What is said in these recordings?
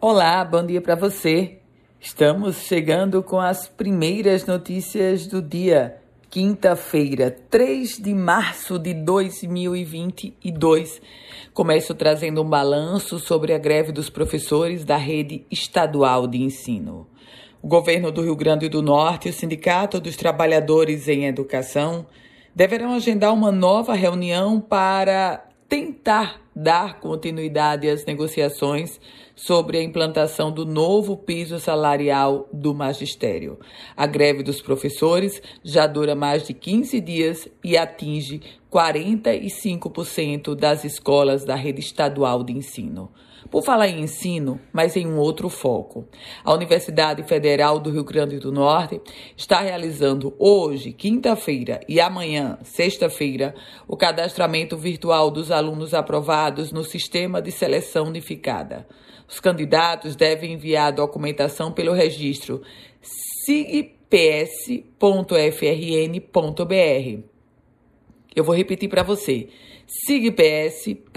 Olá, bom dia para você. Estamos chegando com as primeiras notícias do dia, quinta-feira, 3 de março de 2022. Começo trazendo um balanço sobre a greve dos professores da rede estadual de ensino. O governo do Rio Grande do Norte e o Sindicato dos Trabalhadores em Educação deverão agendar uma nova reunião para tentar dar continuidade às negociações sobre a implantação do novo piso salarial do magistério. A greve dos professores já dura mais de 15 dias e atinge 45% das escolas da rede estadual de ensino. Por falar em ensino, mas em um outro foco, a Universidade Federal do Rio Grande do Norte está realizando hoje, quinta-feira, e amanhã, sexta-feira, o cadastramento virtual dos alunos aprovados no Sistema de Seleção Unificada. Os candidatos devem enviar a documentação pelo registro sigps.frn.br. Eu vou repetir para você: sigps.frn.br.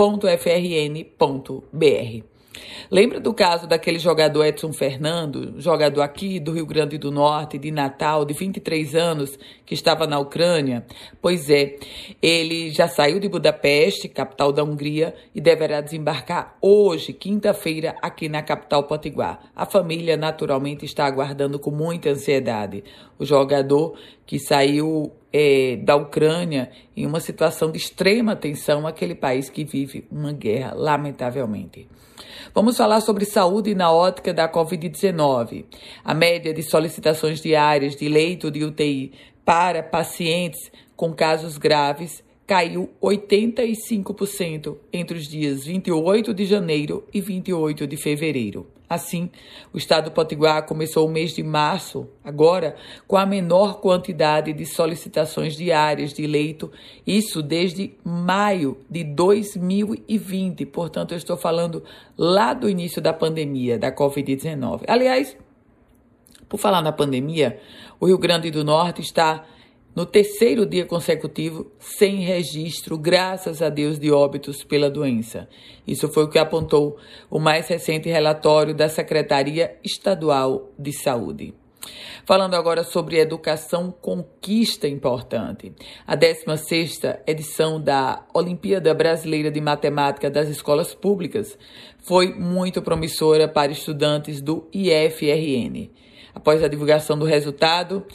Lembra do caso daquele jogador Edson Fernando, jogador aqui do Rio Grande do Norte, de Natal, de 23 anos, que estava na Ucrânia? Pois é, ele já saiu de Budapeste, capital da Hungria, e deverá desembarcar hoje, quinta-feira, aqui na capital potiguar. A família, naturalmente, está aguardando com muita ansiedade. O jogador que saiu é, da Ucrânia em uma situação de extrema tensão, aquele país que vive uma guerra, lamentavelmente. Vamos falar sobre saúde na ótica da Covid-19. A média de solicitações diárias de leito de UTI para pacientes com casos graves caiu 85% entre os dias 28 de janeiro e 28 de fevereiro. Assim, o estado do Potiguar começou o mês de março, agora, com a menor quantidade de solicitações diárias de leito, isso desde maio de 2020. Portanto, eu estou falando lá do início da pandemia da Covid-19. Aliás, por falar na pandemia, o Rio Grande do Norte está no terceiro dia consecutivo sem registro, graças a Deus, de óbitos pela doença. Isso foi o que apontou o mais recente relatório da Secretaria Estadual de Saúde. Falando agora sobre educação, conquista importante. A 16ª edição da Olimpíada Brasileira de Matemática das Escolas Públicas foi muito promissora para estudantes do IFRN. Após a divulgação do resultado,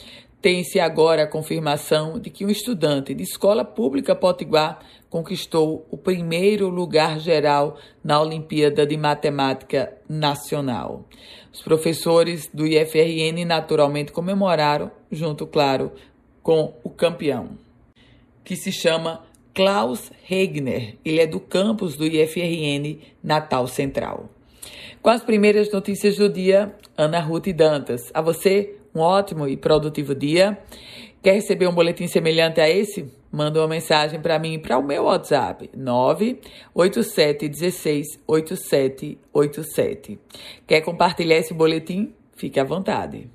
tem-se agora a confirmação de que um estudante de escola pública potiguar conquistou o primeiro lugar geral na Olimpíada de Matemática Nacional. Os professores do IFRN naturalmente comemoraram, junto, claro, com o campeão, que se chama Klaus Regner. Ele é do campus do IFRN Natal Central. Com as primeiras notícias do dia, Ana Ruth Dantas. A você, um ótimo e produtivo dia. Quer receber um boletim semelhante a esse? Manda uma mensagem para mim para o meu WhatsApp 987168787. Quer compartilhar esse boletim? Fique à vontade.